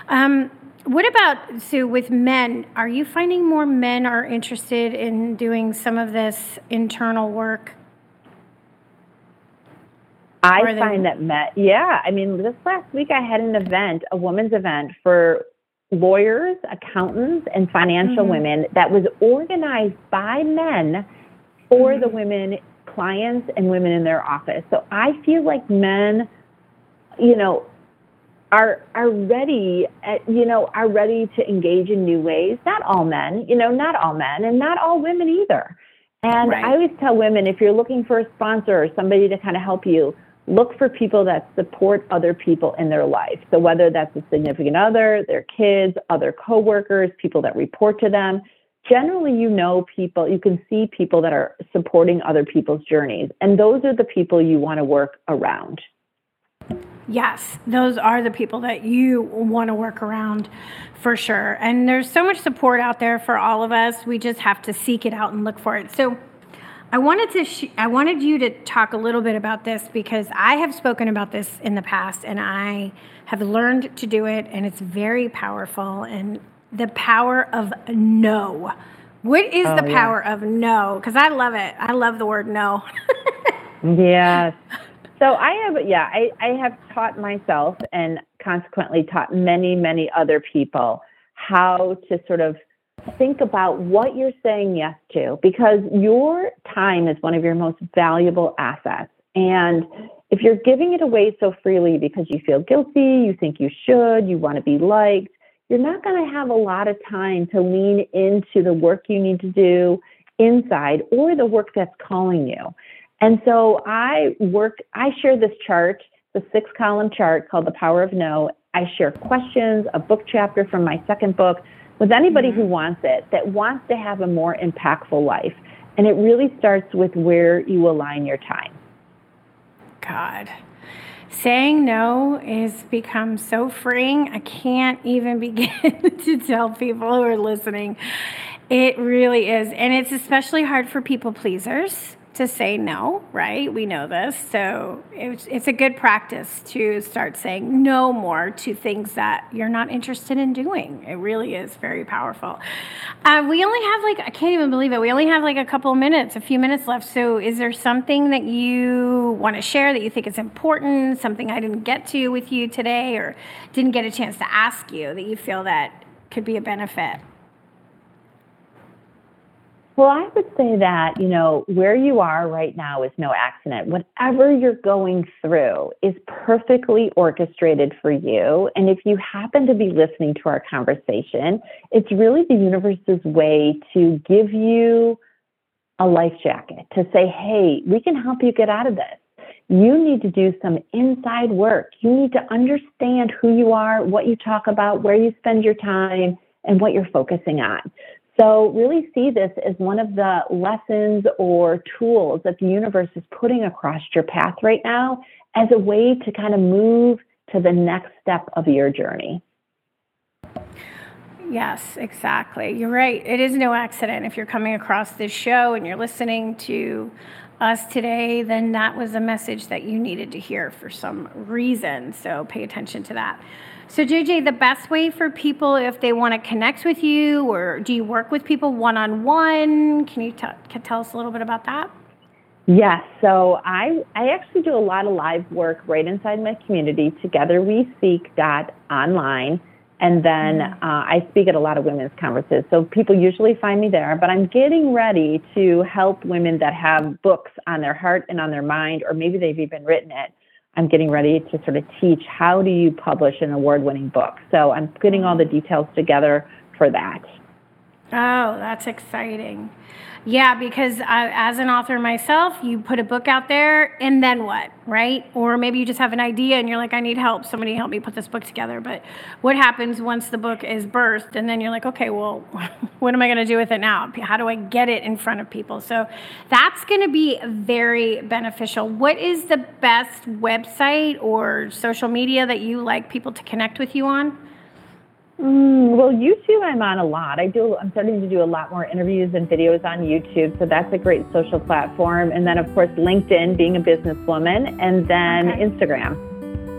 Um, what about Sue with men? Are you finding more men are interested in doing some of this internal work? I find that met, yeah. I mean, this last week I had an event, a women's event for lawyers, accountants, and financial mm-hmm. women that was organized by men for mm-hmm. the women clients and women in their office. So I feel like men, you know, are are ready at, you know are ready to engage in new ways not all men you know not all men and not all women either and right. i always tell women if you're looking for a sponsor or somebody to kind of help you look for people that support other people in their life. So whether that's a significant other, their kids, other coworkers, people that report to them, generally you know people, you can see people that are supporting other people's journeys. And those are the people you want to work around. Yes, those are the people that you want to work around for sure. And there's so much support out there for all of us. We just have to seek it out and look for it. So I wanted to sh- I wanted you to talk a little bit about this because I have spoken about this in the past and I have learned to do it and it's very powerful and the power of no. What is Oh, the yeah. power of no? Cuz I love it. I love the word no. Yes. So I have, yeah, I, I have taught myself and consequently taught many, many other people how to sort of think about what you're saying yes to because your time is one of your most valuable assets. And if you're giving it away so freely because you feel guilty, you think you should, you want to be liked, you're not going to have a lot of time to lean into the work you need to do inside or the work that's calling you. And so I work, I share this chart, the six column chart called The Power of No. I share questions, a book chapter from my second book with anybody who mm-hmm. wants it, that wants to have a more impactful life. And it really starts with where you align your time. God. Saying no is become so freeing. I can't even begin to tell people who are listening. It really is. And it's especially hard for people pleasers to say no, right? We know this. So it's, it's a good practice to start saying no more to things that you're not interested in doing. It really is very powerful. Uh, we only have like, I can't even believe it. We only have like a couple minutes, a few minutes left. So is there something that you want to share that you think is important, something I didn't get to with you today or didn't get a chance to ask you that you feel that could be a benefit? Well, I would say that, you know, where you are right now is no accident. Whatever you're going through is perfectly orchestrated for you. And if you happen to be listening to our conversation, it's really the universe's way to give you a life jacket to say, hey, we can help you get out of this. You need to do some inside work. You need to understand who you are, what you talk about, where you spend your time, and what you're focusing on. So, really see this as one of the lessons or tools that the universe is putting across your path right now as a way to kind of move to the next step of your journey. Yes, exactly. You're right. It is no accident. If you're coming across this show and you're listening to us today, then that was a message that you needed to hear for some reason. So pay attention to that. So, JJ, the best way for people if they want to connect with you, or do you work with people one on one? Can you t- can tell us a little bit about that? Yes, so I I actually do a lot of live work right inside my community. Together we speak dot online, and then uh, I speak at a lot of women's conferences. So people usually find me there. But I'm getting ready to help women that have books on their heart and on their mind, or maybe they've even written it. I'm getting ready to sort of teach how do you publish an award-winning book. So I'm putting all the details together for that. Oh, that's exciting. Yeah, because I, as an author myself, you put a book out there and then what, right? Or maybe you just have an idea and you're like, I need help. Somebody help me put this book together. But what happens once the book is birthed and then you're like, okay, well, what am I going to do with it now? How do I get it in front of people? So that's going to be very beneficial. What is the best website or social media that you like people to connect with you on? Mm, well, YouTube, I'm on a lot. I do. I'm starting to do a lot more interviews and videos on YouTube, so that's a great social platform. And then, of course, LinkedIn, being a businesswoman, and then Okay. Instagram.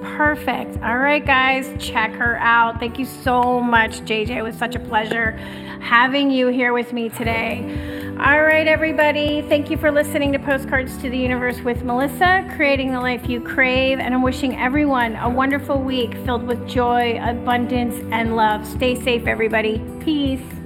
Perfect. All right, guys, check her out. Thank you so much, JJ. It was such a pleasure having you here with me today. All right, everybody. Thank you for listening to Postcards to the Universe with Melissa, creating the life you crave. And I'm wishing everyone a wonderful week filled with joy, abundance, and love. Stay safe, everybody. Peace.